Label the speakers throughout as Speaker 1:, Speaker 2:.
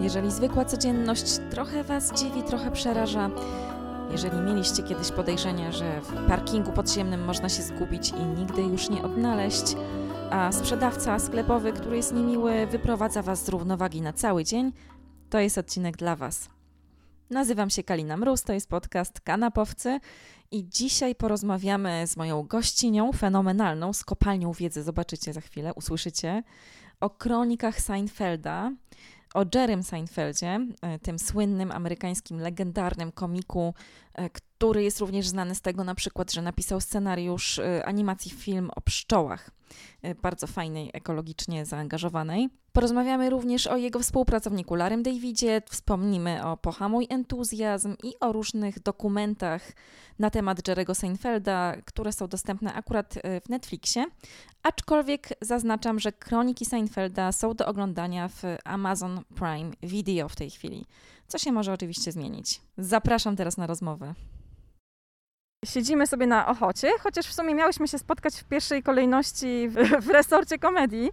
Speaker 1: Jeżeli zwykła codzienność trochę Was dziwi, trochę przeraża, jeżeli mieliście kiedyś podejrzenie, że w parkingu podziemnym można się zgubić i nigdy już nie odnaleźć, a sprzedawca sklepowy, który jest niemiły, wyprowadza Was z równowagi na cały dzień, to jest odcinek dla Was. Nazywam się Kalina Mróz, to jest podcast Kanapowcy i dzisiaj porozmawiamy z moją gościnią fenomenalną, z kopalnią wiedzy, zobaczycie za chwilę, usłyszycie, o kronikach Seinfelda, o Jerrym Seinfeldzie, e, tym słynnym amerykańskim legendarnym komiku, e, który jest również znany z tego na przykład, że napisał scenariusz e, animacji film o pszczołach, bardzo fajnej, ekologicznie zaangażowanej. Porozmawiamy również o jego współpracowniku Larym Davidzie, wspomnimy o Pohamuj Entuzjazm i o różnych dokumentach na temat Jerego Seinfelda, które są dostępne akurat w Netflixie. Aczkolwiek zaznaczam, że kroniki Seinfelda są do oglądania w Amazon Prime Video w tej chwili, co się może oczywiście zmienić. Zapraszam teraz na rozmowę. Siedzimy sobie na Ochocie, chociaż w sumie miałyśmy się spotkać w pierwszej kolejności w, w resorcie komedii.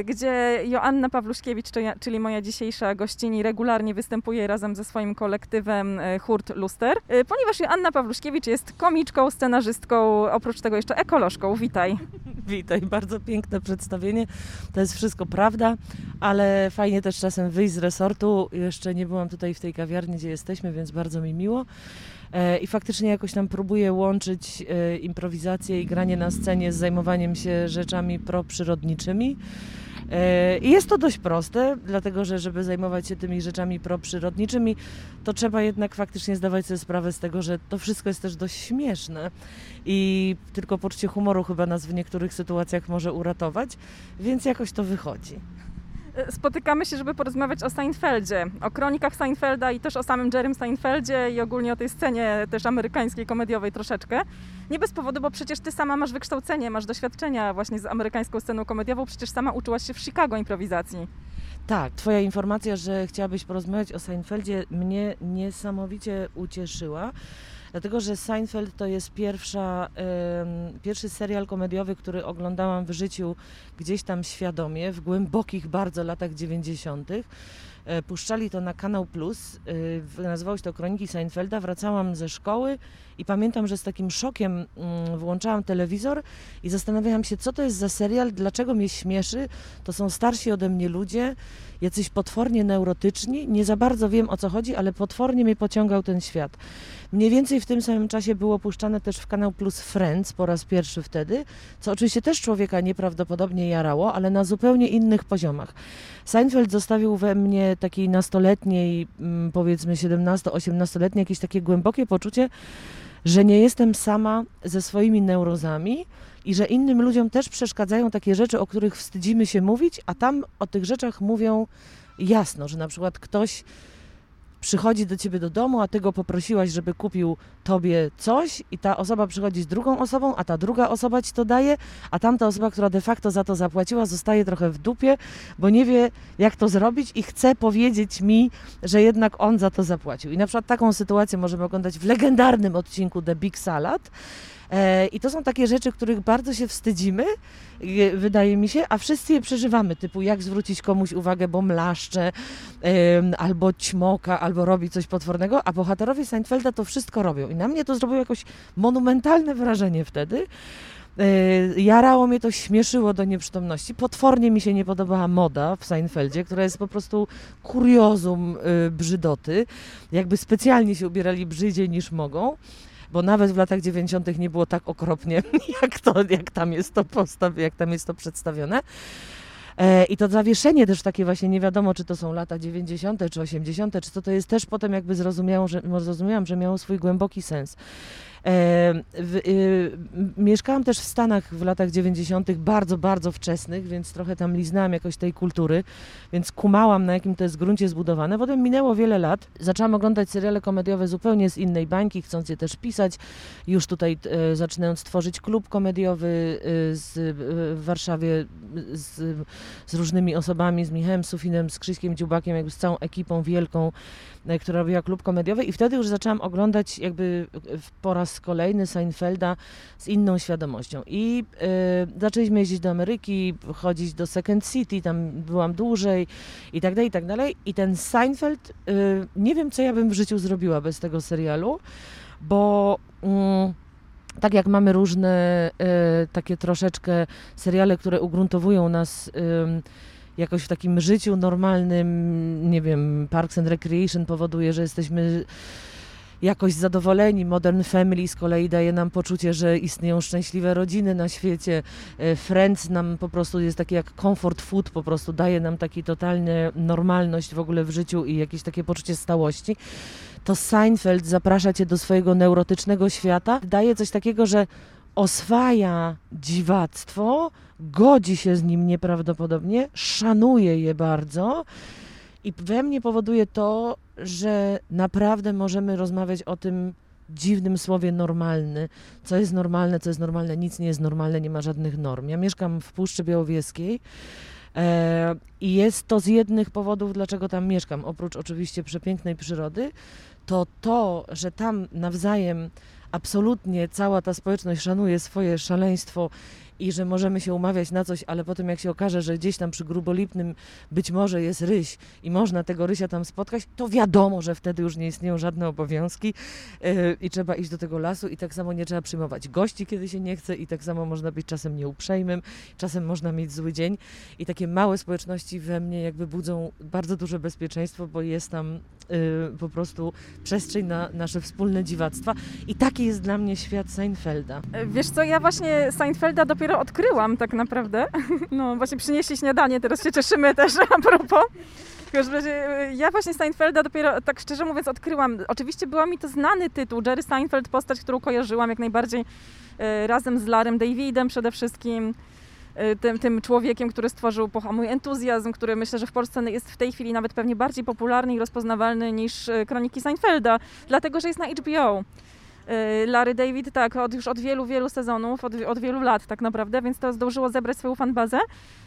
Speaker 1: Y, gdzie Joanna Pawluszkiewicz, czyli moja dzisiejsza gościni, regularnie występuje razem ze swoim kolektywem y, Hurt Luster, y, ponieważ Joanna Pawluszkiewicz jest komiczką, scenarzystką, oprócz tego jeszcze ekolożką. Witaj.
Speaker 2: Witaj, bardzo piękne przedstawienie. To jest wszystko prawda, ale fajnie też czasem wyjść z resortu. Jeszcze nie byłam tutaj w tej kawiarni, gdzie jesteśmy, więc bardzo mi miło. E, I faktycznie jakoś tam próbuję łączyć e, improwizację i granie na scenie z zajmowaniem się rzeczami proprzyrodniczymi. E, I jest to dość proste, dlatego że żeby zajmować się tymi rzeczami proprzyrodniczymi, to trzeba jednak faktycznie zdawać sobie sprawę z tego, że to wszystko jest też dość śmieszne i tylko poczucie humoru chyba nas w niektórych sytuacjach może uratować, więc jakoś to wychodzi
Speaker 1: spotykamy się, żeby porozmawiać o Seinfeldzie, o kronikach Seinfelda i też o samym Jerrym Seinfeldzie i ogólnie o tej scenie też amerykańskiej, komediowej troszeczkę. Nie bez powodu, bo przecież ty sama masz wykształcenie, masz doświadczenia właśnie z amerykańską sceną komediową, przecież sama uczyłaś się w Chicago improwizacji.
Speaker 2: Tak, twoja informacja, że chciałabyś porozmawiać o Seinfeldzie mnie niesamowicie ucieszyła dlatego że Seinfeld to jest pierwsza, pierwszy serial komediowy, który oglądałam w życiu gdzieś tam świadomie, w głębokich bardzo latach 90. E, puszczali to na Kanał Plus, e, nazywało się to Kroniki Seinfelda. Wracałam ze szkoły i pamiętam, że z takim szokiem mm, włączałam telewizor i zastanawiałam się, co to jest za serial, dlaczego mnie śmieszy. To są starsi ode mnie ludzie, jacyś potwornie neurotyczni. Nie za bardzo wiem o co chodzi, ale potwornie mnie pociągał ten świat. Mniej więcej w tym samym czasie było puszczane też w kanał Plus Friends po raz pierwszy wtedy, co oczywiście też człowieka nieprawdopodobnie jarało, ale na zupełnie innych poziomach. Seinfeld zostawił we mnie takiej nastoletniej, mm, powiedzmy 17-18-letniej, jakieś takie głębokie poczucie, że nie jestem sama ze swoimi neurozami i że innym ludziom też przeszkadzają takie rzeczy, o których wstydzimy się mówić, a tam o tych rzeczach mówią jasno, że na przykład ktoś przychodzi do ciebie do domu, a ty go poprosiłaś, żeby kupił tobie coś i ta osoba przychodzi z drugą osobą, a ta druga osoba ci to daje, a tamta osoba, która de facto za to zapłaciła, zostaje trochę w dupie, bo nie wie jak to zrobić i chce powiedzieć mi, że jednak on za to zapłacił. I na przykład taką sytuację możemy oglądać w legendarnym odcinku The Big Salad, I to są takie rzeczy, których bardzo się wstydzimy, wydaje mi się, a wszyscy je przeżywamy, typu jak zwrócić komuś uwagę, bo mlaszcze, albo ćmoka, albo robi coś potwornego, a bohaterowie Seinfelda to wszystko robią. I na mnie to zrobiło jakoś monumentalne wrażenie wtedy. E, jarało mnie to, śmieszyło do nieprzytomności. Potwornie mi się nie podobała moda w Seinfeldzie, która jest po prostu kuriozum e, brzydoty. Jakby specjalnie się ubierali brzydziej niż mogą bo nawet w latach 90. nie było tak okropnie, jak, to, jak tam jest to postaw, jak tam jest to przedstawione. E, I to zawieszenie też takie właśnie nie wiadomo, czy to są lata 90. czy 80., czy co to jest też potem jakby zrozumiałam, że, zrozumiałam, że miało swój głęboki sens. W, y, mieszkałam też w Stanach w latach 90., bardzo, bardzo wczesnych, więc trochę tam liznałam jakoś tej kultury, więc kumałam, na jakim to jest gruncie zbudowane. Potem minęło wiele lat, zaczęłam oglądać seriale komediowe zupełnie z innej bańki, chcąc je też pisać. Już tutaj e, zaczynając tworzyć klub komediowy e, z, e, w Warszawie z, z różnymi osobami, z Michałem Sufinem, z Krzyśkiem Dziubakiem, jakby z całą ekipą wielką e, która robiła klub komediowy i wtedy już zaczęłam oglądać jakby po raz kolejny Seinfelda z inną świadomością. I y, zaczęliśmy jeździć do Ameryki, chodzić do Second City, tam byłam dłużej i tak dalej, i tak dalej. I ten Seinfeld, y, nie wiem co ja bym w życiu zrobiła bez tego serialu, bo... Y, tak jak mamy różne y, takie troszeczkę seriale, które ugruntowują nas y, jakoś w takim życiu normalnym, nie wiem, Parks and Recreation powoduje, że jesteśmy jakoś zadowoleni. Modern Family z kolei daje nam poczucie, że istnieją szczęśliwe rodziny na świecie. E, Friends nam po prostu jest taki jak comfort food, po prostu daje nam taki totalny normalność w ogóle w życiu i jakieś takie poczucie stałości to Seinfeld zaprasza cię do swojego neurotycznego świata, daje coś takiego, że oswaja dziwactwo, godzi się z nim nieprawdopodobnie, szanuje je bardzo i we mnie powoduje to, że naprawdę możemy rozmawiać o tym dziwnym słowie normalny. Co jest normalne, co jest normalne, nic nie jest normalne, nie ma żadnych norm. Ja mieszkam w Puszczy Białowieskiej e, i jest to z jednych powodów, dlaczego tam mieszkam, oprócz oczywiście przepięknej przyrody, to to, że tam nawzajem absolutnie cała ta społeczność szanuje swoje szaleństwo i że możemy się umawiać na coś, ale potem jak się okaże, że gdzieś tam przy Grubolipnym być może jest ryś i można tego rysia tam spotkać, to wiadomo, że wtedy już nie istnieją żadne obowiązki yy, i trzeba iść do tego lasu i tak samo nie trzeba przyjmować gości, kiedy się nie chce i tak samo można być czasem nieuprzejmym, czasem można mieć zły dzień i takie małe społeczności we mnie jakby budzą bardzo duże bezpieczeństwo, bo jest tam yy, po prostu przestrzeń na nasze wspólne dziwactwa i taki jest dla mnie świat Seinfelda.
Speaker 3: Wiesz co, ja właśnie Seinfelda dopiero dopiero odkryłam tak naprawdę. No właśnie przynieśli śniadanie, teraz się cieszymy też a propos. W każdym razie ja właśnie Seinfelda dopiero, tak szczerze mówiąc, odkryłam. Oczywiście była mi to znany tytuł, Jerry Seinfeld, postać, którą kojarzyłam jak najbardziej e, razem z Larem Davidem przede wszystkim. E, tym, tym człowiekiem, który stworzył Mój Entuzjazm, który myślę, że w Polsce jest w tej chwili nawet pewnie bardziej popularny i rozpoznawalny niż Kroniki Seinfelda, dlatego że jest na HBO. Y, Larry David, tak, od, już od wielu, wielu sezonów, od, od, wielu lat tak naprawdę, więc to zdążyło zebrać swoją fanbazę.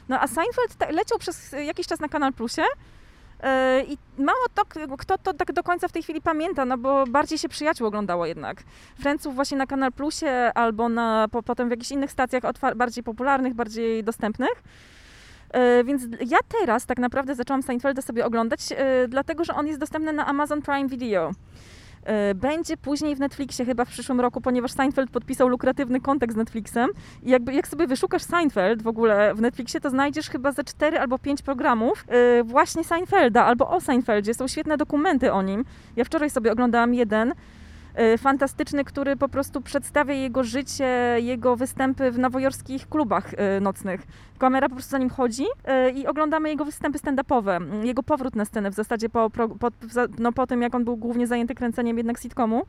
Speaker 3: No a Seinfeld leciał przez jakiś czas na Kanal Plusie y, i mało to, kto to tak do końca w tej chwili pamięta, no bo bardziej się przyjaciół oglądało jednak. Friendsów właśnie na Kanal Plusie albo na, po, potem w jakichś innych stacjach bardziej popularnych, bardziej dostępnych. Y, więc ja teraz tak naprawdę zaczęłam Seinfelda sobie oglądać, dlatego że on jest dostępny na Amazon Prime Video. E, będzie później w Netflixie chyba w przyszłym roku, ponieważ Seinfeld podpisał lukratywny kontrakt z Netflixem. I jakby, jak sobie wyszukasz Seinfeld w ogóle w Netflixie, to znajdziesz chyba ze 4 albo 5 programów yy, właśnie Seinfelda albo o Seinfeldzie. Są świetne dokumenty o nim. Ja wczoraj sobie oglądałam jeden. Y, fantastyczny, który po prostu przedstawia jego życie, jego występy w nowojorskich klubach y, nocnych. Kamera po prostu za nim chodzi y, i oglądamy jego występy stand-upowe, jego powrót na scenę w zasadzie po, po, no, po tym, jak on był głównie zajęty kręceniem jednak sitcomu.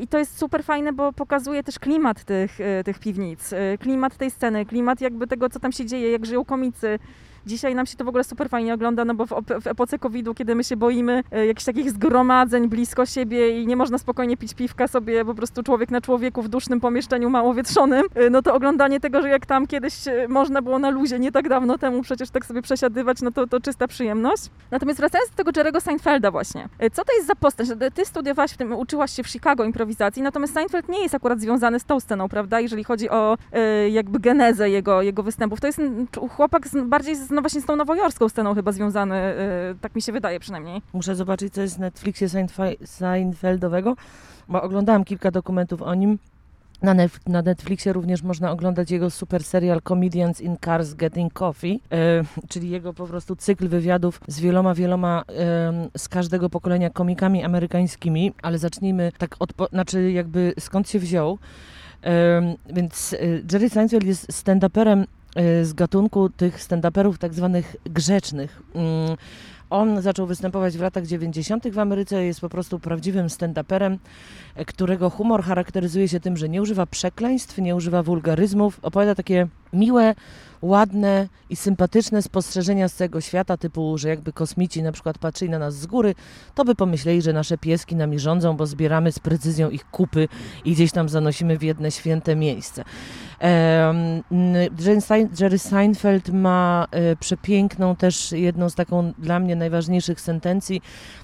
Speaker 3: I to jest super fajne, bo pokazuje też klimat tych, tych piwnic, klimat tej sceny, klimat jakby tego, co tam się dzieje, jak żyją komicy, Dzisiaj nam się to w ogóle super fajnie ogląda, no bo w, w epoce COVID-u, kiedy my się boimy e, jakichś takich zgromadzeń blisko siebie i nie można spokojnie pić piwka sobie po prostu człowiek na człowieku w dusznym pomieszczeniu mało wietrzonym, e, no to oglądanie tego, że jak tam kiedyś e, można było na luzie, nie tak dawno temu przecież tak sobie przesiadywać, no to, to czysta przyjemność. Natomiast wracając do tego Jerego Seinfelda właśnie. Co to jest za postać? Ty studiowałaś w tym, uczyłaś się w Chicago improwizacji, natomiast Seinfeld nie jest akurat związany z tą sceną, prawda? Jeżeli chodzi o jakby genezę jego, jego występów. To jest chłopak z, bardziej z no właśnie z tą nowojorską sceną chyba związany, yy, tak mi się wydaje przynajmniej.
Speaker 2: Muszę zobaczyć, co jest w Netflixie Seinfeldowego, bo oglądałam kilka dokumentów o nim. Na, Netflixie również można oglądać jego super serial Comedians in Cars Getting Coffee, e, czyli jego po prostu cykl wywiadów z wieloma, wieloma e, z każdego pokolenia komikami amerykańskimi, ale zacznijmy tak od, znaczy jakby skąd się wziął. Więc Jerry Seinfeld jest stand-uperem Y, z gatunku tych stand-uperów tak zwanych grzecznych. Mm, on zaczął występować w latach 90. w Ameryce, jest po prostu prawdziwym stand-uperem, y, którego humor charakteryzuje się tym, że nie używa przekleństw, nie używa wulgaryzmów, opowiada takie miłe, ładne i sympatyczne spostrzeżenia z całego świata, typu, że jakby kosmici na przykład patrzyli na nas z góry, to by pomyśleli, że nasze pieski nami rządzą, bo zbieramy z precyzją ich kupy i gdzieś tam zanosimy w jedne święte miejsce. Jerry Seinfeld ma e, przepiękną też jedną z taką dla mnie najważniejszych sentencji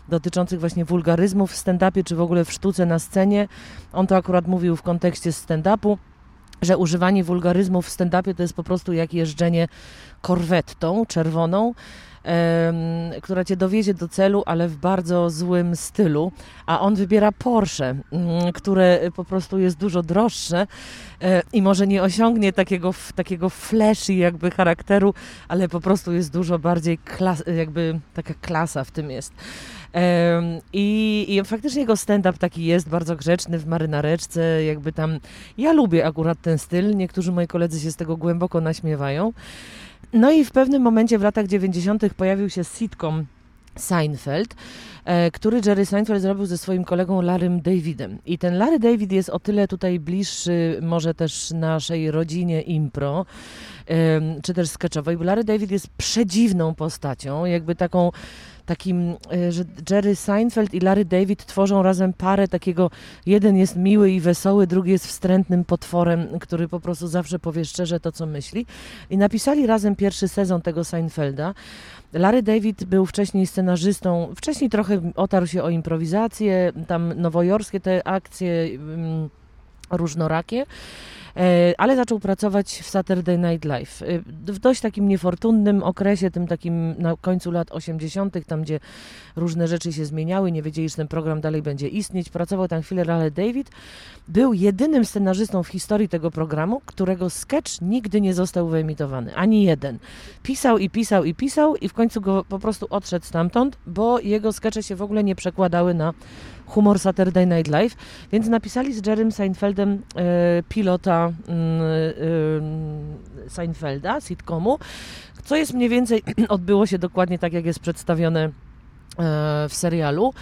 Speaker 2: dotyczących właśnie wulgaryzmów w stand-upie, czy w ogóle w sztuce na scenie. On to akurat mówił w kontekście stand-upu że używanie wulgaryzmów w stand-upie to jest po prostu jak jeżdżenie korwettą czerwoną, która cię dowiezie do celu, ale w bardzo złym stylu, a on wybiera Porsche, mm, które po prostu jest dużo droższe e, i może nie osiągnie takiego, takiego flashy jakby charakteru, ale po prostu jest dużo bardziej klas, jakby taka klasa w tym jest. I, I, faktycznie jego stand-up taki jest, bardzo grzeczny, w marynareczce, jakby tam... Ja lubię akurat ten styl, niektórzy moi koledzy się z tego głęboko naśmiewają. No i w pewnym momencie w latach 90. pojawił się sitcom Seinfeld, e, który Jerry Seinfeld zrobił ze swoim kolegą Larrym Davidem. I ten Larry David jest o tyle tutaj bliższy może też naszej rodzinie impro, czy też sketchowej, bo Larry David jest przedziwną postacią, jakby taką takim, e, że Jerry Seinfeld i Larry David tworzą razem parę takiego, jeden jest miły i wesoły, drugi jest wstrętnym potworem, który po prostu zawsze powie szczerze to, co myśli. I napisali razem pierwszy sezon tego Seinfelda. Larry David był wcześniej scenarzystą, wcześniej trochę otarł się o improwizację, tam nowojorskie te akcje mm, różnorakie. E, ale zaczął pracować w Saturday Night Live. E, w dość takim niefortunnym okresie, tym takim na końcu lat 80., tam gdzie różne rzeczy się zmieniały, nie wiedzieli, że ten program dalej będzie istnieć. Pracował tam chwilę ale David. Był jedynym scenarzystą w historii tego programu, którego sketch nigdy nie został wyemitowany. Ani jeden. Pisał i pisał i pisał i w końcu go po prostu odszedł stamtąd, bo jego skecze się w ogóle nie przekładały na humor Saturday Night Live, więc napisali z Jerrym Seinfeldem e, pilota mm, e, Seinfelda, sitcomu, co jest mniej więcej, odbyło się dokładnie tak, jak jest przedstawione w serialu,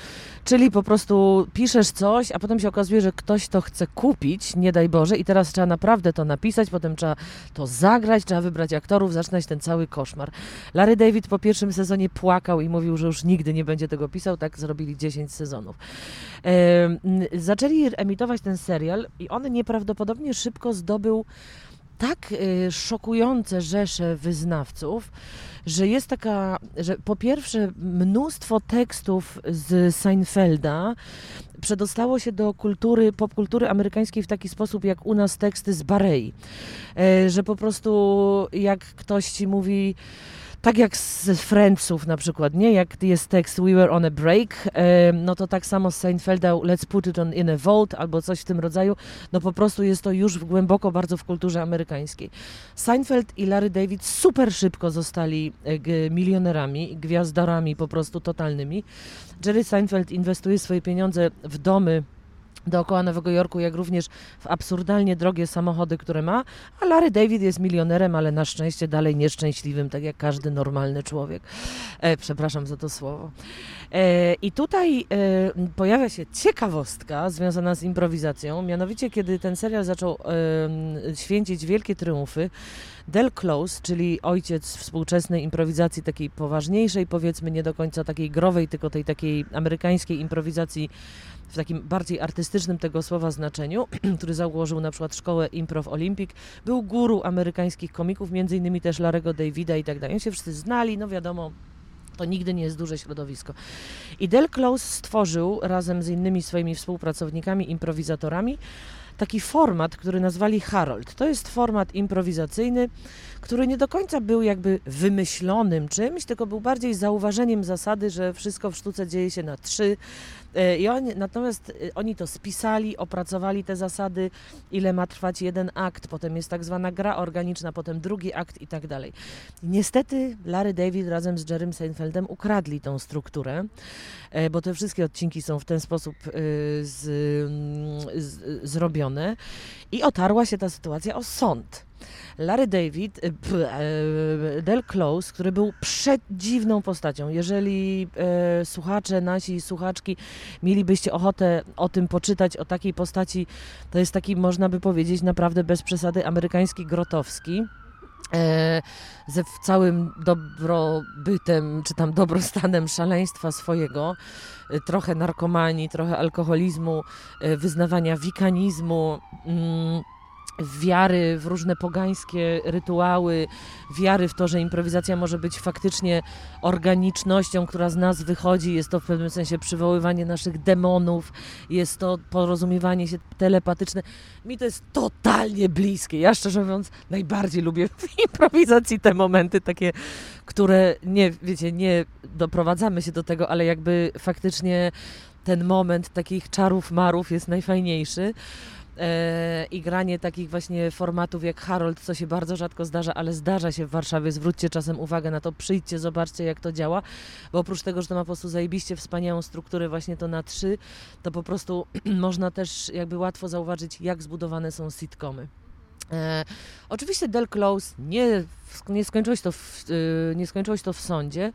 Speaker 2: czyli po prostu piszesz coś, a potem się okazuje, że ktoś to chce kupić, nie daj Boże, i teraz trzeba naprawdę to napisać, potem trzeba to zagrać, trzeba wybrać aktorów, zaczynać ten cały koszmar. Larry David po pierwszym sezonie płakał i mówił, że już nigdy nie będzie tego pisał, tak zrobili 10 sezonów. E, zaczęli emitować ten serial i on nieprawdopodobnie szybko zdobył tak y, szokujące rzesze wyznawców, że jest taka, że po pierwsze mnóstwo tekstów z Seinfelda przedostało się do kultury, popkultury amerykańskiej w taki sposób, jak u nas teksty z Barei. E, że po prostu jak ktoś ci mówi tak jak z Friendsów na przykład, nie? Jak jest tekst We were on a break, no to tak samo z Seinfelda Let's put it on in a vault albo coś w tym rodzaju, no po prostu jest to już głęboko bardzo w kulturze amerykańskiej. Seinfeld i Larry David super szybko zostali e, milionerami, gwiazdorami po prostu totalnymi. Jerry Seinfeld inwestuje swoje pieniądze w domy dookoła Nowego Jorku, jak również w absurdalnie drogie samochody, które ma, a Larry David jest milionerem, ale na szczęście dalej nieszczęśliwym, tak jak każdy normalny człowiek. E, przepraszam za to słowo. E, I tutaj e, pojawia się ciekawostka związana z improwizacją, mianowicie kiedy ten serial zaczął święcić wielkie triumfy, Del Close, czyli ojciec współczesnej improwizacji takiej poważniejszej, powiedzmy nie do końca takiej growej, tylko tej takiej amerykańskiej improwizacji w takim bardziej artystycznym tego słowa znaczeniu, który założył na przykład szkołę Improv Olympic, był guru amerykańskich komików, między innymi też Larego Davida i tak dalej. Oni się wszyscy znali, no wiadomo, to nigdy nie jest duże środowisko. I Del Close stworzył razem z innymi swoimi współpracownikami, improwizatorami, taki format, który nazwali Harold. To jest format improwizacyjny, który nie do końca był jakby wymyślonym czymś, tylko był bardziej zauważeniem zasady, że wszystko w sztuce dzieje się na trzy, I oni, natomiast e, oni to spisali, opracowali te zasady, ile ma trwać jeden akt, potem jest tak zwana gra organiczna, potem drugi akt i tak dalej. Niestety Larry David razem z Jerrym Seinfeldem ukradli tą strukturę, e, bo te wszystkie odcinki są w ten sposób z, z, zrobione i otarła się ta sytuacja o sąd. Larry David, e, e, Del Close, który był przedziwną postacią. Jeżeli e, słuchacze, nasi słuchaczki mielibyście ochotę o tym poczytać, o takiej postaci, to jest taki, można by powiedzieć, naprawdę bez przesady amerykański Grotowski e, ze całym dobrobytem, czy tam dobrostanem szaleństwa swojego, trochę narkomanii, trochę alkoholizmu, wyznawania wikanizmu. Mm, wiary w różne pogańskie rytuały, wiary w to, że improwizacja może być faktycznie organicznością, która z nas wychodzi. Jest to w pewnym sensie przywoływanie naszych demonów, jest to porozumiewanie się telepatyczne. Mi to jest totalnie bliskie. Ja szczerze mówiąc najbardziej lubię w improwizacji te momenty takie, które nie, wiecie, nie doprowadzamy się do tego, ale jakby faktycznie ten moment takich czarów marów jest najfajniejszy. E, i granie takich właśnie formatów jak Harold, co się bardzo rzadko zdarza, ale zdarza się w Warszawie. Zwróćcie czasem uwagę na to, przyjdźcie, zobaczcie jak to działa, bo oprócz tego, że to ma po prostu zajebiście wspaniałą strukturę właśnie to na trzy, to po prostu można też jakby łatwo zauważyć, jak zbudowane są sitcomy. E, oczywiście Del Close nie, nie, skończyłeś to w, e, nie skończyłeś to w sądzie,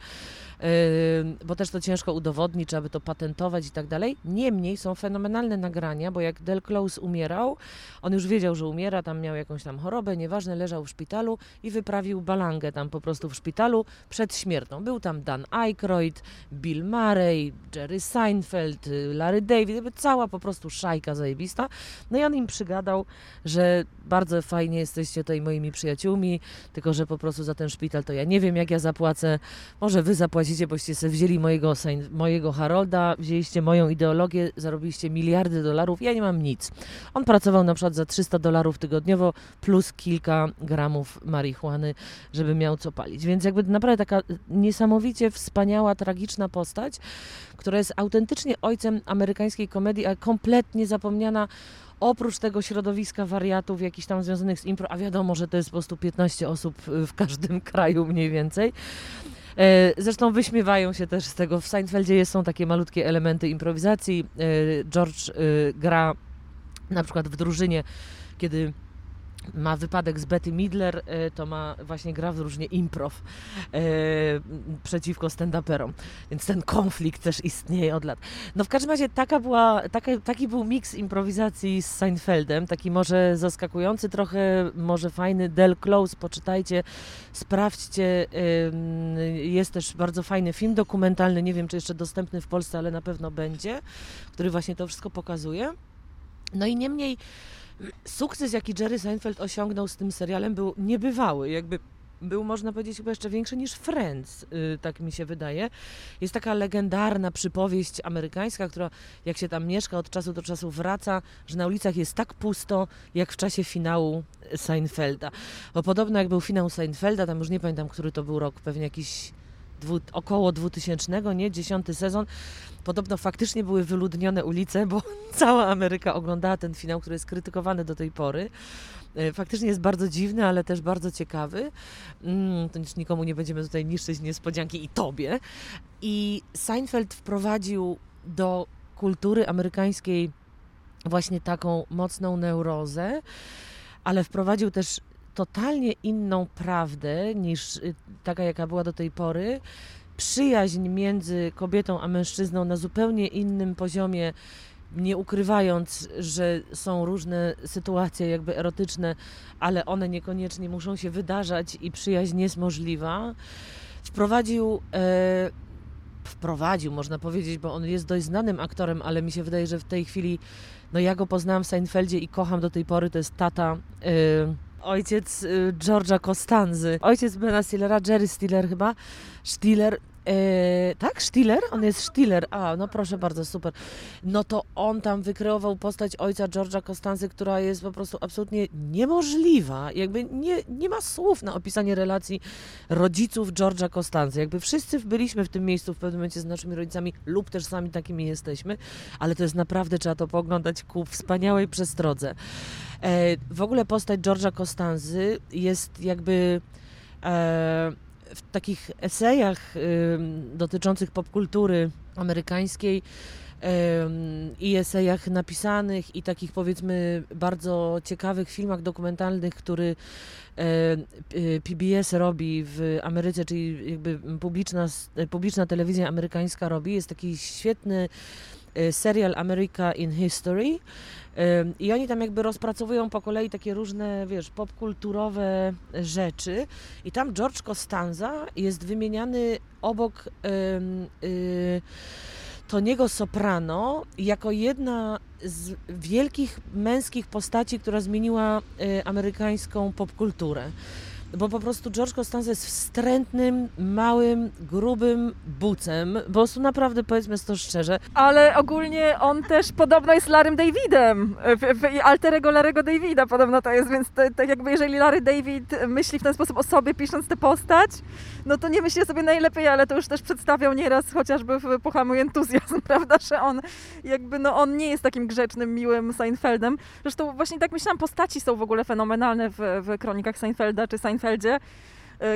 Speaker 2: bo też to ciężko udowodnić, trzeba by to patentować i tak dalej. Niemniej są fenomenalne nagrania, bo jak Del Close umierał, on już wiedział, że umiera, tam miał jakąś tam chorobę, nieważne, leżał w szpitalu i wyprawił balangę tam po prostu w szpitalu przed śmiercią. Był tam Dan Aykroyd, Bill Murray, Jerry Seinfeld, Larry David, cała po prostu szajka zajebista. No i on im przygadał, że bardzo fajnie jesteście tutaj moimi przyjaciółmi, tylko że po prostu za ten szpital to ja nie wiem, jak ja zapłacę, może wy zapłacicie płacicie, boście sobie wzięli mojego, mojego Harolda, wzięliście moją ideologię, zarobiliście miliardy dolarów, ja nie mam nic. On pracował na przykład za 300 dolarów tygodniowo plus kilka gramów marihuany, żeby miał co palić. Więc jakby naprawdę taka niesamowicie wspaniała, tragiczna postać, która jest autentycznie ojcem amerykańskiej komedii, a kompletnie zapomniana oprócz tego środowiska wariatów jakichś tam związanych z impro, a wiadomo, że to jest po prostu 15 osób w każdym kraju mniej więcej. E, zresztą wyśmiewają się też z tego. W Seinfeldzie są takie malutkie elementy improwizacji. E, George e, gra na przykład w drużynie, kiedy ma wypadek z Betty Midler, e, to ma właśnie gra w różnie improv e, przeciwko stand-uperom. Więc ten konflikt też istnieje od lat. No w każdym razie taka była, taka, taki był miks improwizacji z Seinfeldem, taki może zaskakujący, trochę może fajny. Del Close, poczytajcie, sprawdźcie. Jest też bardzo fajny film dokumentalny, nie wiem czy jeszcze dostępny w Polsce, ale na pewno będzie, który właśnie to wszystko pokazuje. No i niemniej sukces, jaki Jerry Seinfeld osiągnął z tym serialem, był niebywały. Jakby był, można powiedzieć, chyba jeszcze większy niż Friends, yy, tak mi się wydaje. Jest taka legendarna przypowieść amerykańska, która jak się tam mieszka, od czasu do czasu wraca, że na ulicach jest tak pusto, jak w czasie finału Seinfelda. Bo podobno jak był finał Seinfelda, tam już nie pamiętam, który to był rok, pewnie jakiś dwu, około 2000, nie? Dziesiąty sezon. Podobno faktycznie były wyludnione ulice, bo cała Ameryka oglądała ten finał, który jest krytykowany do tej pory. E, faktycznie jest bardzo dziwny, ale też bardzo ciekawy. Mm, to już nikomu nie będziemy tutaj niszczyć niespodzianki i tobie. I Seinfeld wprowadził do kultury amerykańskiej właśnie taką mocną neurozę, ale wprowadził też totalnie inną prawdę niż y, taka, jaka była do tej pory. Przyjaźń między kobietą a mężczyzną na zupełnie innym poziomie, nie ukrywając, że są różne sytuacje jakby erotyczne, ale one niekoniecznie muszą się wydarzać i przyjaźń jest możliwa. Wprowadził e, wprowadził, można powiedzieć, bo on jest dość znanym aktorem, ale mi się wydaje, że w tej chwili, no ja go poznałam w Seinfeldzie i kocham do tej pory, to jest tata e, ojciec y, George'a Costanzy, ojciec Bena Stillera, Jerry Stiller chyba, Stiller, E, tak, Stiller? On jest Stiller. A, no proszę bardzo, super. No to on tam wykreował postać ojca George'a Costanzy, która jest po prostu absolutnie niemożliwa. Jakby nie, nie ma słów na opisanie relacji rodziców George'a Costanzy. Jakby wszyscy byliśmy w tym miejscu w pewnym momencie z naszymi rodzicami lub też sami takimi jesteśmy, ale to jest naprawdę, trzeba to pooglądać ku wspaniałej przestrodze. E, w ogóle postać George'a Costanzy jest jakby... E, w takich esejach dotyczących popkultury amerykańskiej i esejach napisanych i takich powiedzmy bardzo ciekawych filmach dokumentalnych, który PBS robi w Ameryce, czyli jakby publiczna, publiczna telewizja amerykańska robi. Jest taki świetny e, serial America in History, i oni tam jakby rozpracowują po kolei takie różne, wiesz, popkulturowe rzeczy. I tam George Costanza jest wymieniany obok. Yy, Toniego Soprano jako jedna z wielkich męskich postaci, która zmieniła y, amerykańską popkulturę bo po prostu George Costanza jest wstrętnym, małym, grubym bucem, po prostu naprawdę powiedzmy to szczerze.
Speaker 3: Ale ogólnie on też podobno jest Larym Davidem, alterego Larego Davida podobno to jest, więc tak jakby jeżeli Larry David myśli w ten sposób o sobie pisząc tę postać, no to nie myśli sobie najlepiej, ale to już też przedstawiał nieraz chociażby w Pochamuj Entuzjazm, prawda, że on jakby, no on nie jest takim grzecznym, miłym Seinfeldem. Zresztą właśnie tak myślałam, postaci są w ogóle fenomenalne w, w kronikach Seinfelda czy Seinfelda Seinfeldzie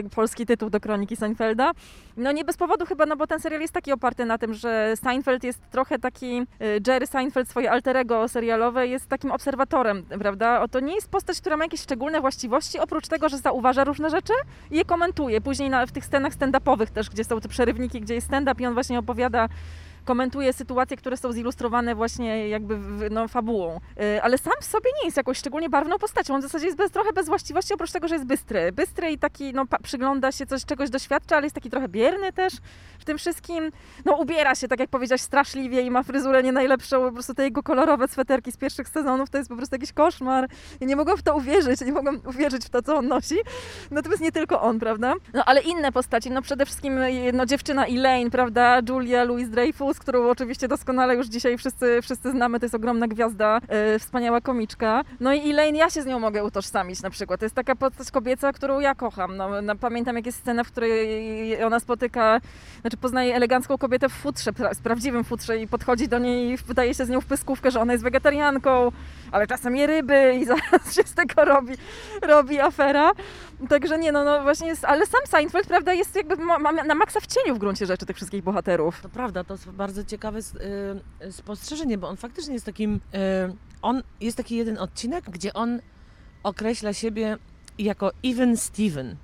Speaker 3: y, polski tytuł do kroniki Seinfelda. No nie bez powodu chyba, no bo ten serial jest taki oparty na tym, że Seinfeld jest trochę taki, y, Jerry Seinfeld, swoje alterego serialowe, jest takim obserwatorem, prawda? O, to nie jest postać, która ma jakieś szczególne właściwości, oprócz tego, że zauważa różne rzeczy i je komentuje. Później na, w tych scenach stand-upowych też, gdzie są te przerywniki, gdzie jest stand-up i on właśnie opowiada komentuje sytuacje, które są zilustrowane właśnie jakby no, fabułą. Y, ale sam w sobie nie jest jakąś szczególnie barwną postacią. On w zasadzie jest bez, trochę bez właściwości, oprócz tego, że jest bystry. Bystry i taki, no, przygląda się, coś, czegoś doświadcza, ale jest taki trochę bierny też w tym wszystkim. No, ubiera się, tak jak powiedziałaś, straszliwie i ma fryzurę nie najlepszą. Po prostu te jego kolorowe sweterki z pierwszych sezonów to jest po prostu jakiś koszmar. Ja nie mogłam w to uwierzyć, nie mogłam uwierzyć w to, co on nosi. Natomiast nie tylko on, prawda? No, ale inne postaci, no przede wszystkim no, dziewczyna Elaine, prawda? Julia Louis-Dreyfus, którą oczywiście doskonale już dzisiaj wszyscy, wszyscy znamy, to jest ogromna gwiazda, yy, wspaniała komiczka. No i Elaine, ja się z nią mogę utożsamić na przykład. To jest taka postać kobieca, którą ja kocham. No, no, pamiętam, jak jest scena, w której ona spotyka, znaczy poznaje elegancką kobietę w futrze, pra, z prawdziwym futrze i podchodzi do niej i wydaje się z nią w pyskówkę, że ona jest wegetarianką, ale czasem je ryby i zaraz się z tego robi, robi afera. Także nie, no, no właśnie jest, ale sam Seinfeld, prawda, jest jakby ma, ma na maksa w cieniu w gruncie rzeczy tych wszystkich bohaterów.
Speaker 2: To prawda, to jest bardzo ciekawe y, spostrzeżenie, bo on faktycznie jest takim, y, on jest taki jeden odcinek, gdzie on określa siebie jako even Steven,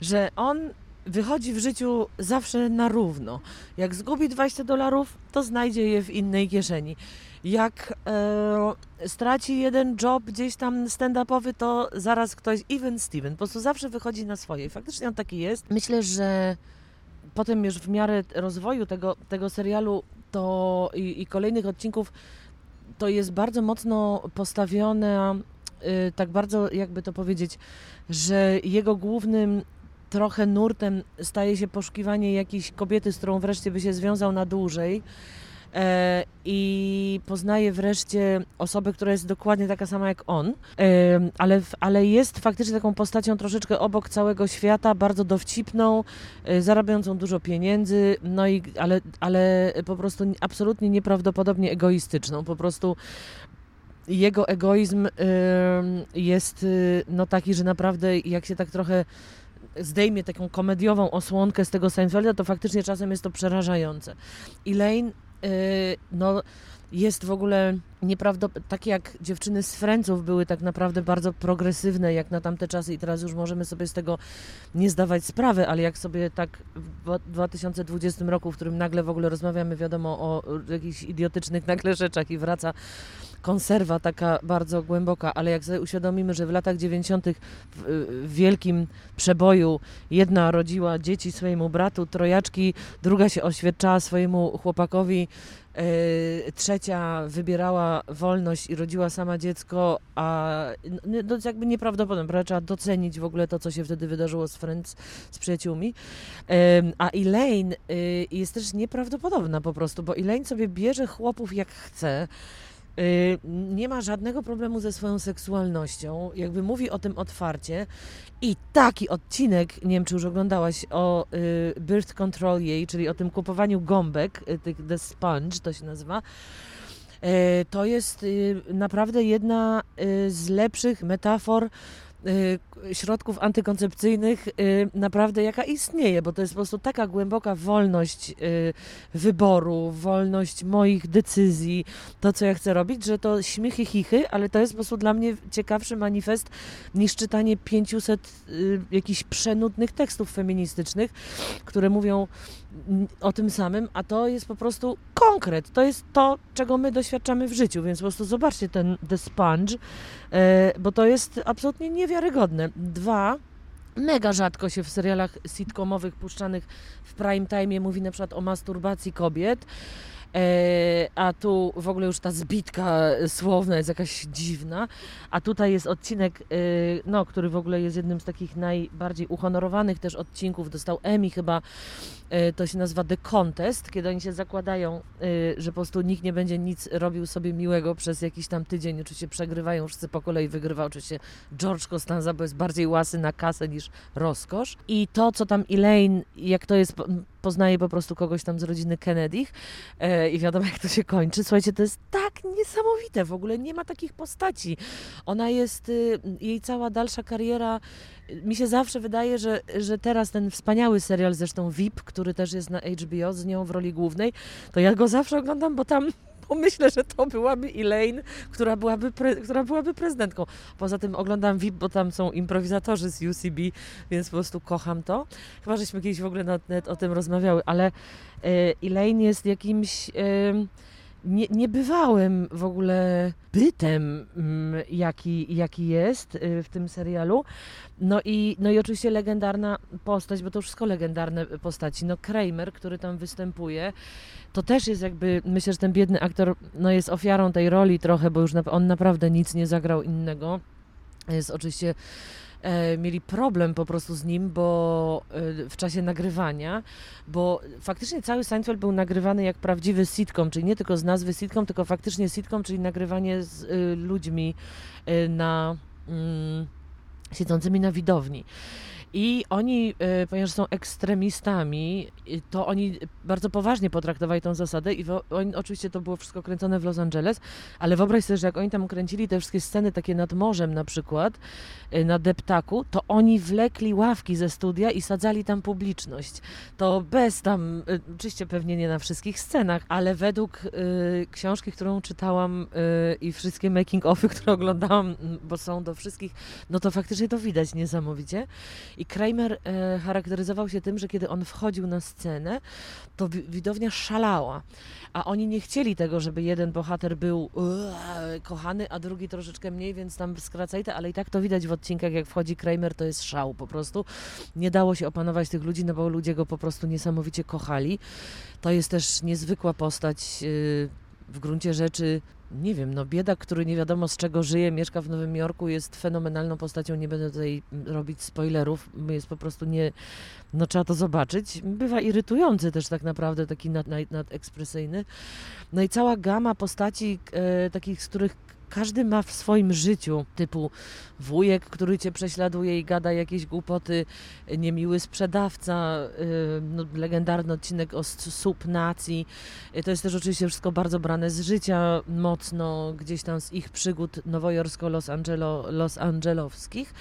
Speaker 2: że on wychodzi w życiu zawsze na równo. Jak zgubi 20 dolarów, to znajdzie je w innej kieszeni. Jak e, straci jeden job gdzieś tam stand-upowy, to zaraz ktoś, even Steven, po prostu zawsze wychodzi na swoje. I faktycznie on taki jest. Myślę, że potem już w miarę rozwoju tego, tego serialu to i, i kolejnych odcinków to jest bardzo mocno postawione, y, tak bardzo jakby to powiedzieć, że jego głównym trochę nurtem staje się poszukiwanie jakiejś kobiety, z którą wreszcie by się związał na dłużej. E, i poznaje wreszcie osobę, która jest dokładnie taka sama jak on, e, ale, ale jest faktycznie taką postacią troszeczkę obok całego świata, bardzo dowcipną, e, zarabiającą dużo pieniędzy, no i ale, ale po prostu absolutnie nieprawdopodobnie egoistyczną. Po prostu jego egoizm jest no taki, że naprawdę jak się tak trochę zdejmie taką komediową osłonkę z tego Seinfelda, to faktycznie czasem jest to przerażające. Elaine no, jest w ogóle nieprawdopodobne, takie jak dziewczyny z Franców były tak naprawdę bardzo progresywne jak na tamte czasy i teraz już możemy sobie z tego nie zdawać sprawy, ale jak sobie tak w 2020 roku, w którym nagle w ogóle rozmawiamy wiadomo o jakichś idiotycznych nagle rzeczach i wraca konserwa taka bardzo głęboka, ale jak sobie uświadomimy, że w latach 90. w wielkim przeboju jedna rodziła dzieci swojemu bratu, trojaczki, druga się oświadczała swojemu chłopakowi, Yy, trzecia wybierała wolność i rodziła sama dziecko, a no, jakby nieprawdopodobne, prawda? Trzeba docenić w ogóle to, co się wtedy wydarzyło z Friends, z przyjaciółmi. A Elaine yy, jest też nieprawdopodobna po prostu, bo Elaine sobie bierze chłopów jak chce, Y, nie ma żadnego problemu ze swoją seksualnością, jakby mówi o tym otwarcie. I taki odcinek, nie wiem czy już oglądałaś, o y, birth control jej, czyli o tym kupowaniu gąbek, y, the sponge to się nazywa, to jest naprawdę jedna z lepszych metafor Y, środków antykoncepcyjnych y, naprawdę jaka istnieje, bo to jest po prostu taka głęboka wolność y, wyboru, wolność moich decyzji, to co ja chcę robić, że to śmiechy chichy, ale to jest po prostu dla mnie ciekawszy manifest niż czytanie 500 jakichś przenudnych tekstów feministycznych, które mówią o tym samym, a to jest po prostu konkret. To jest to, czego my doświadczamy w życiu, więc po prostu zobaczcie ten The Sponge, e, bo to jest absolutnie niewiarygodne. Dwa, mega rzadko się w serialach sitcomowych puszczanych w prime time mówi na przykład o masturbacji kobiet. E, a tu w ogóle już ta zbitka słowna jest jakaś dziwna, a tutaj jest odcinek, e, no, który w ogóle jest jednym z takich najbardziej uhonorowanych też odcinków, dostał Emmy chyba, e, to się nazywa The Contest, kiedy oni się zakładają, że po prostu nikt nie będzie nic robił sobie miłego przez jakiś tam tydzień, oczywiście przegrywają, wszyscy po kolei wygrywa. Oczywiście George Costanza, bo jest bardziej łasy na kasę niż rozkosz. I to, co tam Elaine, jak to jest poznaje po prostu kogoś tam z rodziny Kennedych i wiadomo jak to się kończy. Słuchajcie, to jest tak niesamowite, w ogóle nie ma takich postaci. Ona jest, y, jej cała dalsza kariera, y, mi się zawsze wydaje, że, że teraz ten wspaniały serial, zresztą VIP, który też jest na HBO z nią w roli głównej, to ja go zawsze oglądam, bo tam myślę, że to byłaby Elaine, która byłaby, pre, która byłaby prezydentką. Poza tym oglądam VIP, bo tam są improwizatorzy z UCB, więc po prostu kocham to. Chyba, żeśmy kiedyś w ogóle o tym rozmawiały, ale e, Elaine jest jakimś... E, nie, niebywałym w ogóle bytem, mm, jaki, jaki jest y, w tym serialu. No i, no i oczywiście legendarna postać, bo to wszystko legendarne postaci. No Kramer, który tam występuje, to też jest jakby, myślę, że ten biedny aktor no jest ofiarą tej roli trochę, bo już on naprawdę nic nie zagrał innego. Jest oczywiście mieli problem po prostu z nim, bo e, w czasie nagrywania, bo faktycznie cały Seinfeld był nagrywany jak prawdziwy sitcom, czyli nie tylko z nazwy sitcom, tylko faktycznie sitcom, czyli nagrywanie z e, ludźmi e, na mm, siedzącymi na widowni. I oni, e, ponieważ są ekstremistami, to oni bardzo poważnie potraktowali tą zasadę i oni, oczywiście to było wszystko kręcone w Los Angeles, ale wyobraź sobie, że jak oni tam kręcili te wszystkie sceny takie nad morzem na przykład, e, na deptaku, to oni wlekli ławki ze studia i sadzali tam publiczność. To bez tam, e, oczywiście pewnie nie na wszystkich scenach, ale według y, książki, którą czytałam y, i wszystkie making-offy, które oglądałam, bo są do wszystkich, no to faktycznie to widać niesamowicie. I Kramer e, charakteryzował się tym, że kiedy on wchodził na scenę, to widownia szalała. A oni nie chcieli tego, żeby jeden bohater był kochany, a drugi troszeczkę mniej, więc tam skracaj ale i tak to widać w odcinkach, jak wchodzi Kramer, to jest szał po prostu. Nie dało się opanować tych ludzi, no bo ludzie go po prostu niesamowicie kochali. To jest też niezwykła postać. E, w gruncie rzeczy nie wiem, no biedak, który nie wiadomo z czego żyje, mieszka w Nowym Jorku, jest fenomenalną postacią, nie będę tutaj robić spoilerów, jest po prostu nie, no trzeba to zobaczyć. Bywa irytujący też tak naprawdę, taki nad, nad, nadekspresyjny. No i cała gama postaci e, takich, z których każdy ma w swoim życiu, typu wujek, który cię prześladuje i gada jakieś głupoty, niemiły sprzedawca, no, legendarny odcinek o sup nacji. Y, to jest też oczywiście wszystko bardzo brane z życia, mocno gdzieś tam z ich przygód nowojorsko-los Angelo, Los Angelowskich.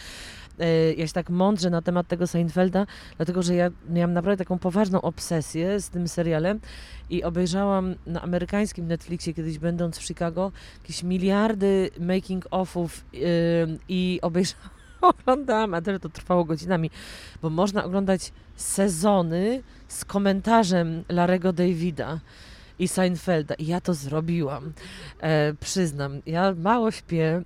Speaker 2: E, ja się tak mądrze na temat tego Seinfelda, dlatego że ja miałam naprawdę taką poważną obsesję z tym serialem i obejrzałam na amerykańskim Netflixie kiedyś będąc w Chicago jakieś miliardy making-offów yy, i obejrzałam oglądałam, a to trwało godzinami, bo można oglądać sezony z komentarzem Larego Davida i Seinfelda. I ja to zrobiłam. E, przyznam, ja mało śpię.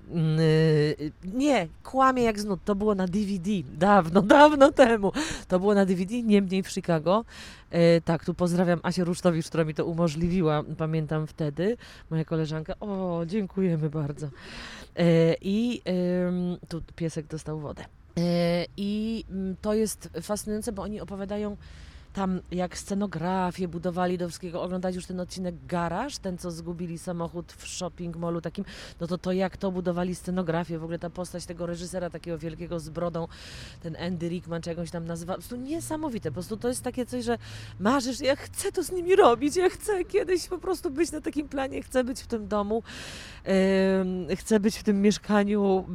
Speaker 2: Yy, nie, kłamie jak znud. To było na DVD. Dawno, dawno temu. To było na DVD, niemniej w Chicago. E, tak, tu pozdrawiam Asię Rusztowicz, która mi to umożliwiła. Pamiętam wtedy. Moja koleżanka. O, dziękujemy bardzo. E, I tu piesek dostał wodę. E, I mm, to jest fascynujące, bo oni opowiadają tam jak scenografię budowali do wszystkiego, oglądać już ten odcinek Garaż, ten co zgubili samochód w shopping mallu takim, no to to jak to budowali scenografię, w ogóle ta postać tego reżysera takiego wielkiego z brodą, ten Andy Rickman czy jakąś tam nazywa, po prostu niesamowite, po prostu to jest takie coś, że marzysz, ja chcę to z nimi robić, ja chcę kiedyś po prostu być na takim planie, chcę być w tym domu, yy, chcę być w tym mieszkaniu,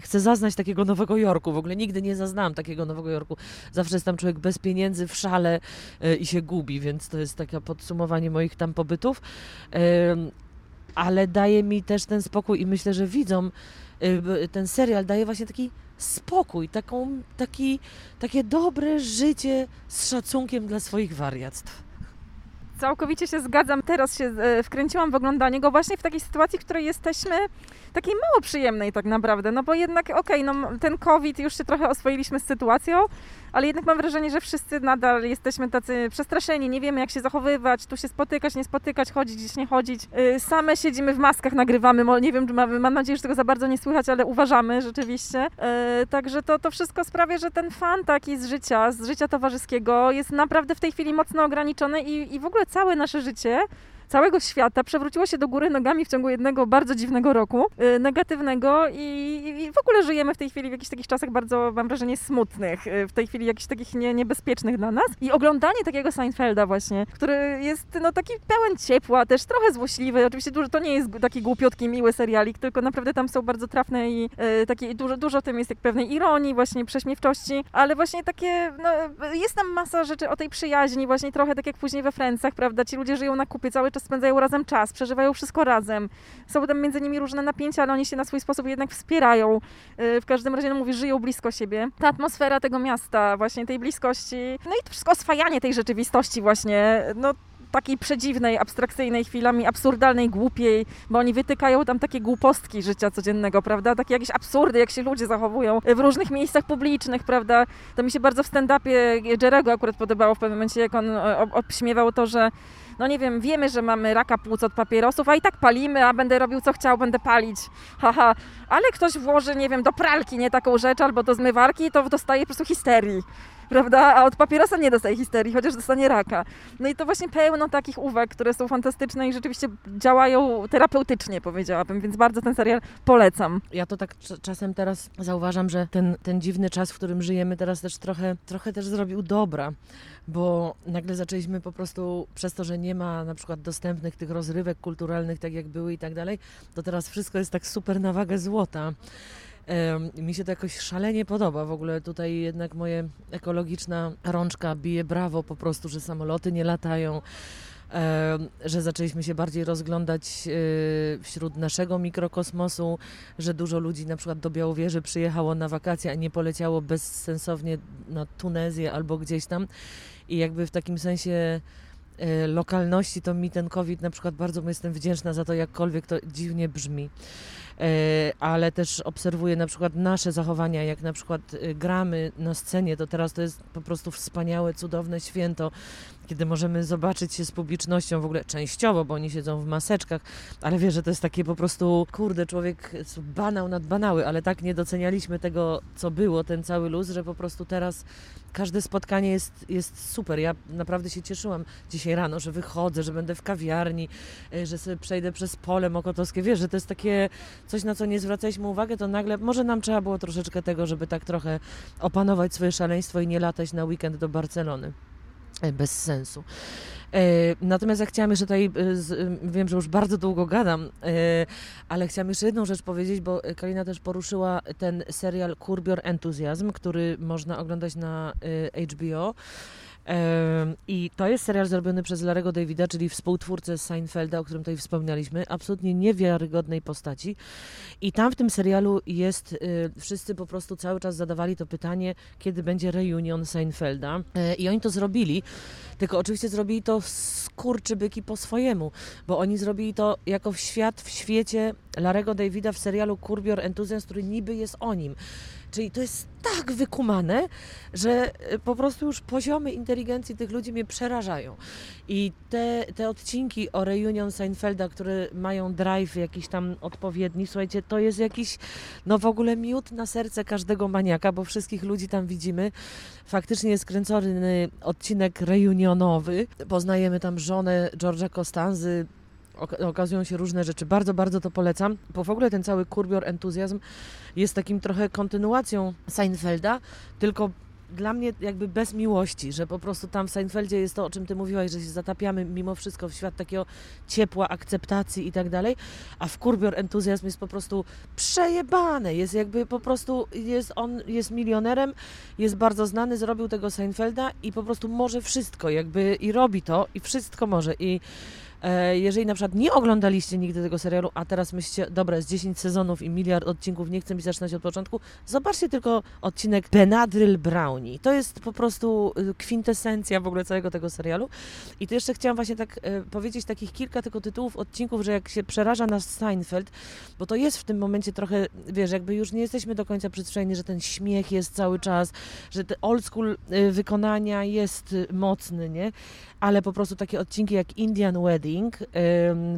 Speaker 2: chcę zaznać takiego Nowego Jorku. W ogóle nigdy nie zaznałam takiego Nowego Jorku. Zawsze jest tam człowiek bez pieniędzy, w szale e, i się gubi, więc to jest takie podsumowanie moich tam pobytów. ale daje mi też ten spokój i myślę, że widzą e, ten serial daje właśnie taki spokój, taką, taki, takie dobre życie z szacunkiem dla swoich wariactw.
Speaker 3: Całkowicie się zgadzam. Teraz się e, wkręciłam w oglądanie go właśnie w takiej sytuacji, w której jesteśmy takiej mało przyjemnej tak naprawdę, no bo jednak okej, okay, no ten COVID, już się trochę oswoiliśmy z sytuacją, ale jednak mam wrażenie, że wszyscy nadal jesteśmy tacy przestraszeni, nie wiemy jak się zachowywać, tu się spotykać, nie spotykać, chodzić, gdzieś nie chodzić. Y, same siedzimy w maskach, nagrywamy, nie wiem, mam nadzieję, że tego za bardzo nie słychać, ale uważamy rzeczywiście. Y, także to, to wszystko sprawia, że ten fan taki z życia, z życia towarzyskiego jest naprawdę w tej chwili mocno ograniczony i, i w ogóle całe nasze życie całego świata przewróciło się do góry nogami w ciągu jednego bardzo dziwnego roku, yy, negatywnego i, i, w ogóle żyjemy w tej chwili w jakichś takich czasach bardzo, mam wrażenie, smutnych, yy, w tej chwili jakichś takich nie, niebezpiecznych dla nas. I oglądanie takiego Seinfelda właśnie, który jest no taki pełen ciepła, też trochę złośliwy, oczywiście dużo, to nie jest taki głupiutki, miły serialik, tylko naprawdę tam są bardzo trafne i yy, takie, dużo, dużo tym jest jak pewnej ironii, właśnie prześmiewczości, ale właśnie takie, no, jest tam masa rzeczy o tej przyjaźni, właśnie trochę tak jak później we Francach, prawda, ci ludzie żyją na kupie cały czas spędzają razem czas, przeżywają wszystko razem. Są tam między nimi różne napięcia, ale oni się na swój sposób jednak wspierają. Y, w każdym razie, no mówię, żyją blisko siebie. Ta atmosfera tego miasta, właśnie tej bliskości, no i to wszystko oswajanie tej rzeczywistości właśnie, no takiej przedziwnej, abstrakcyjnej, chwilami absurdalnej, głupiej, bo oni wytykają tam takie głupostki życia codziennego, prawda? Takie jakieś absurdy, jak się ludzie zachowują w różnych miejscach publicznych, prawda? To mi się bardzo w stand-upie Jerego akurat podobało w pewnym momencie, jak on e, obśmiewał to, że no nie wiem, wiemy, że mamy raka płuc od papierosów, a i tak palimy, a będę robił co chciał, będę palić, haha. Ale ktoś włoży, nie wiem, do pralki nie taką rzecz albo do zmywarki, to dostaje po prostu histerii prawda? A od papierosa nie dostaje histerii, chociaż dostanie raka. No i to właśnie pełno takich uwag, które są fantastyczne i rzeczywiście działają terapeutycznie, powiedziałabym, więc bardzo ten serial polecam.
Speaker 2: Ja to tak czasem teraz zauważam, że ten, ten dziwny czas, w którym żyjemy teraz też trochę, trochę też zrobił dobra bo nagle zaczęliśmy po prostu przez to, że nie ma na przykład dostępnych tych rozrywek kulturalnych, tak jak były i tak dalej, to teraz wszystko jest tak super na wagę złota. Mi się to jakoś szalenie podoba. W ogóle tutaj jednak moje ekologiczna rączka bije brawo po prostu, że samoloty nie latają, że zaczęliśmy się bardziej rozglądać e, wśród naszego mikrokosmosu, że dużo ludzi na przykład do Białowieży przyjechało na wakacje, a nie poleciało bezsensownie na Tunezję albo gdzieś tam. I jakby w takim sensie e, lokalności, to mi ten COVID na przykład bardzo jestem wdzięczna za to, jakkolwiek to dziwnie brzmi. E, ale też obserwuję na przykład nasze zachowania, jak na przykład e, gramy na scenie, to teraz to jest po prostu wspaniałe, cudowne święto, kiedy możemy zobaczyć się z publicznością w ogóle częściowo, bo oni siedzą w maseczkach, ale wiesz, że to jest takie po prostu, kurde, człowiek banał nad banały, ale tak nie docenialiśmy tego, co było, ten cały luz, że po prostu teraz każde spotkanie jest, jest super. Ja naprawdę się cieszyłam dzisiaj rano, że wychodzę, że będę w kawiarni, e, że sobie przejdę przez pole mokotowskie. Wiesz, że to jest takie coś, na co nie zwracaliśmy uwagi, to nagle może nam trzeba było troszeczkę tego, żeby tak trochę opanować swoje szaleństwo i nie latać na weekend do Barcelony. E, bez sensu. E, natomiast ja chciałam jeszcze tutaj, wiem, że już bardzo długo gadam, ale chciałam jeszcze jedną rzecz powiedzieć, bo Kalina też poruszyła ten serial Kurbior Entuzjazm, który można oglądać na HBO. I to jest serial zrobiony przez Larego Davida, czyli współtwórcę Seinfelda, o którym tutaj wspomnieliśmy, absolutnie niewiarygodnej postaci. I tam w tym serialu jest, y, wszyscy po prostu cały czas zadawali to pytanie, kiedy będzie reunion Seinfelda. E, I oni to zrobili, tylko oczywiście zrobili to skurczybyki po swojemu, bo oni zrobili to jako w świat, w świecie Larego Davida w serialu Kurbior Entuzjazm, który niby jest o nim. Czyli to jest tak wykumane, że e, po prostu już poziomy inteligencji tych ludzi mnie przerażają. I te, te odcinki o reunion Seinfelda, które mają drive jakiś tam odpowiedni, słuchajcie, to jest jakiś, no w ogóle miód na serce każdego maniaka, bo wszystkich ludzi tam widzimy. Faktycznie jest kręcony odcinek reunionowy. Poznajemy tam żonę George'a Costanzy, okazują się różne rzeczy. Bardzo, bardzo to polecam, bo w ogóle ten cały kurbior entuzjazm jest takim trochę kontynuacją Seinfelda, tylko dla mnie jakby bez miłości, że po prostu tam w Seinfeldzie jest to, o czym ty mówiłaś, że się zatapiamy mimo wszystko w świat takiego ciepła, akceptacji i tak dalej, a w Kurbior entuzjazm jest po prostu przejebane, jest jakby po prostu, jest on jest milionerem, jest bardzo znany, zrobił tego Seinfelda i po prostu może wszystko jakby i robi to i wszystko może i jeżeli na przykład nie oglądaliście nigdy tego serialu, a teraz myślicie, dobra, jest 10 sezonów i miliard odcinków, nie chcę mi zaczynać od początku, zobaczcie tylko odcinek Benadryl Brownie. To jest po prostu y, kwintesencja w ogóle całego tego serialu. I tu jeszcze chciałam właśnie tak e, powiedzieć takich kilka tylko tytułów odcinków, że jak się przeraża nas Seinfeld, bo to jest w tym momencie trochę, wiesz, jakby już nie jesteśmy do końca przyzwyczajeni, że ten śmiech jest cały czas, że te old school y, wykonania jest y, mocny, nie? Ale po prostu takie odcinki jak Indian Wedding,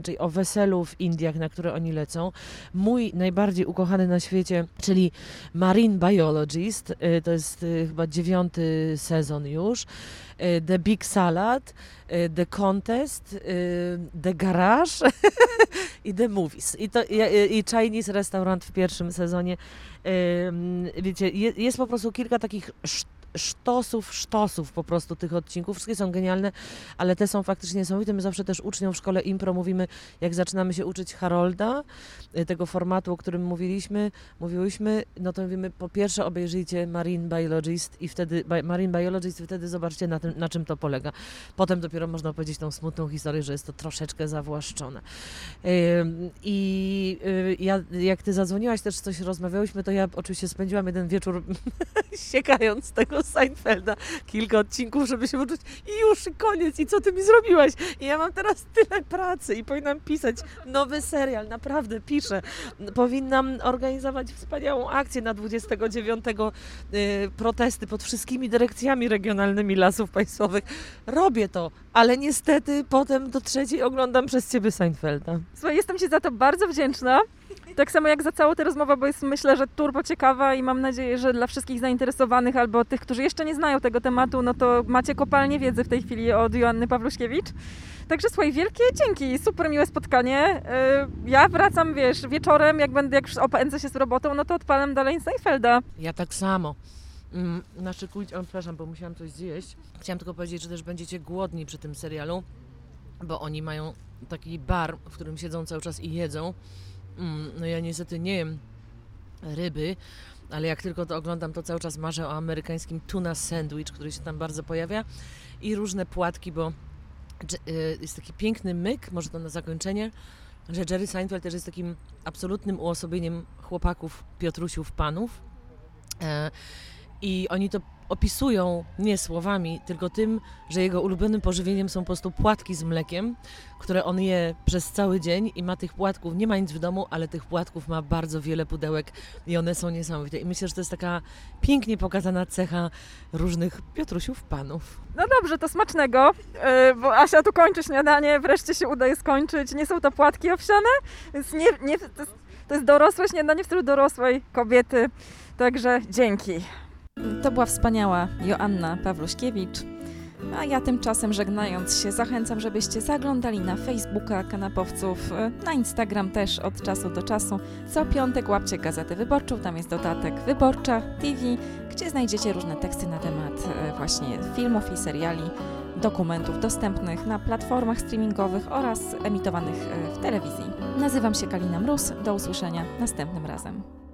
Speaker 2: czyli o weselu w Indiach, na które oni lecą. Mój najbardziej ukochany na świecie, czyli Marine Biologist, y, to jest y, chyba dziewiąty sezon już. Y, The Big Salad, The Contest, The Garage i The Movies. I, to, i, Chinese Restaurant w pierwszym sezonie. Wiecie, je, jest po prostu kilka takich szt- sztosów, sztosów po prostu tych odcinków. Wszystkie są genialne, ale te są faktycznie niesamowite. My zawsze też uczniom w szkole impro mówimy, jak zaczynamy się uczyć Harolda, y, tego formatu, o którym mówiliśmy, mówiłyśmy, no to mówimy, po pierwsze obejrzyjcie Marine Biologist i wtedy, Marine Biologist wtedy zobaczcie na, tym, na czym to polega. Potem dopiero można opowiedzieć tą smutną historię, że jest to troszeczkę zawłaszczone. I y, ja, jak ty zadzwoniłaś, też coś rozmawiałyśmy, to ja oczywiście spędziłam jeden wieczór siekając tego Seinfelda, kilka odcinków, żeby się uczyć i już, koniec, i co ty mi zrobiłaś? I ja mam teraz tyle pracy i powinnam pisać nowy serial, naprawdę piszę. Powinnam organizować wspaniałą akcję na 29 y, protesty pod wszystkimi dyrekcjami regionalnymi lasów państwowych. Robię to, ale niestety potem do trzeciej oglądam przez ciebie Seinfelda.
Speaker 3: Słuchaj, jestem Ci za to bardzo wdzięczna. Tak samo jak za całą tę rozmowę, bo jest myślę, że turbo ciekawa i mam nadzieję, że dla wszystkich zainteresowanych albo tych, którzy jeszcze nie znają tego tematu, no to macie kopalnię wiedzy w tej chwili od Joanny Pawluśkiewicz. Także słuchaj, wielkie dzięki, super miłe spotkanie. Yy, Ja wracam, wiesz, wieczorem, jak będę, jak już opędzę się z robotą, no to odpalam dalej Seinfelda.
Speaker 2: Ja tak samo. Mm, Naszykujcie, o, przepraszam, bo musiałam coś zjeść. Chciałam tylko powiedzieć, że też będziecie głodni przy tym serialu, bo oni mają taki bar, w którym siedzą cały czas i jedzą. Mm, No ja niestety nie jem ryby, ale jak tylko to oglądam, to cały czas marzę o amerykańskim tuna sandwich, który się tam bardzo pojawia i różne płatki, bo y, jest taki piękny myk, może to na zakończenie, że Jerry Seinfeld też jest takim absolutnym uosobieniem chłopaków, Piotrusiów, panów. E, I oni to opisują nie słowami, tylko tym, że jego ulubionym pożywieniem są po prostu płatki z mlekiem, które on je przez cały dzień i ma tych płatków, nie ma nic w domu, ale tych płatków ma bardzo wiele pudełek i one są niesamowite. I myślę, że to jest taka pięknie pokazana cecha różnych Piotrusiów panów.
Speaker 3: No dobrze, to smacznego, yy, bo Asia tu kończy śniadanie, wreszcie się udaje skończyć. Nie są to płatki owsiane, więc nie, nie, to, jest, to jest dorosłe śniadanie w stylu dorosłej kobiety. Także dzięki.
Speaker 1: To była wspaniała Joanna Pawluśkiewicz. A ja tymczasem żegnając się zachęcam, żebyście zaglądali na Facebooka kanapowców, na Instagram też od czasu do czasu. Co piątek łapcie Gazetę Wyborczą, tam jest dodatek Wyborcza TV, gdzie znajdziecie różne teksty na temat e, właśnie filmów i seriali, dokumentów dostępnych na platformach streamingowych oraz emitowanych e, w telewizji. Nazywam się Kalina Mróz, do usłyszenia następnym razem.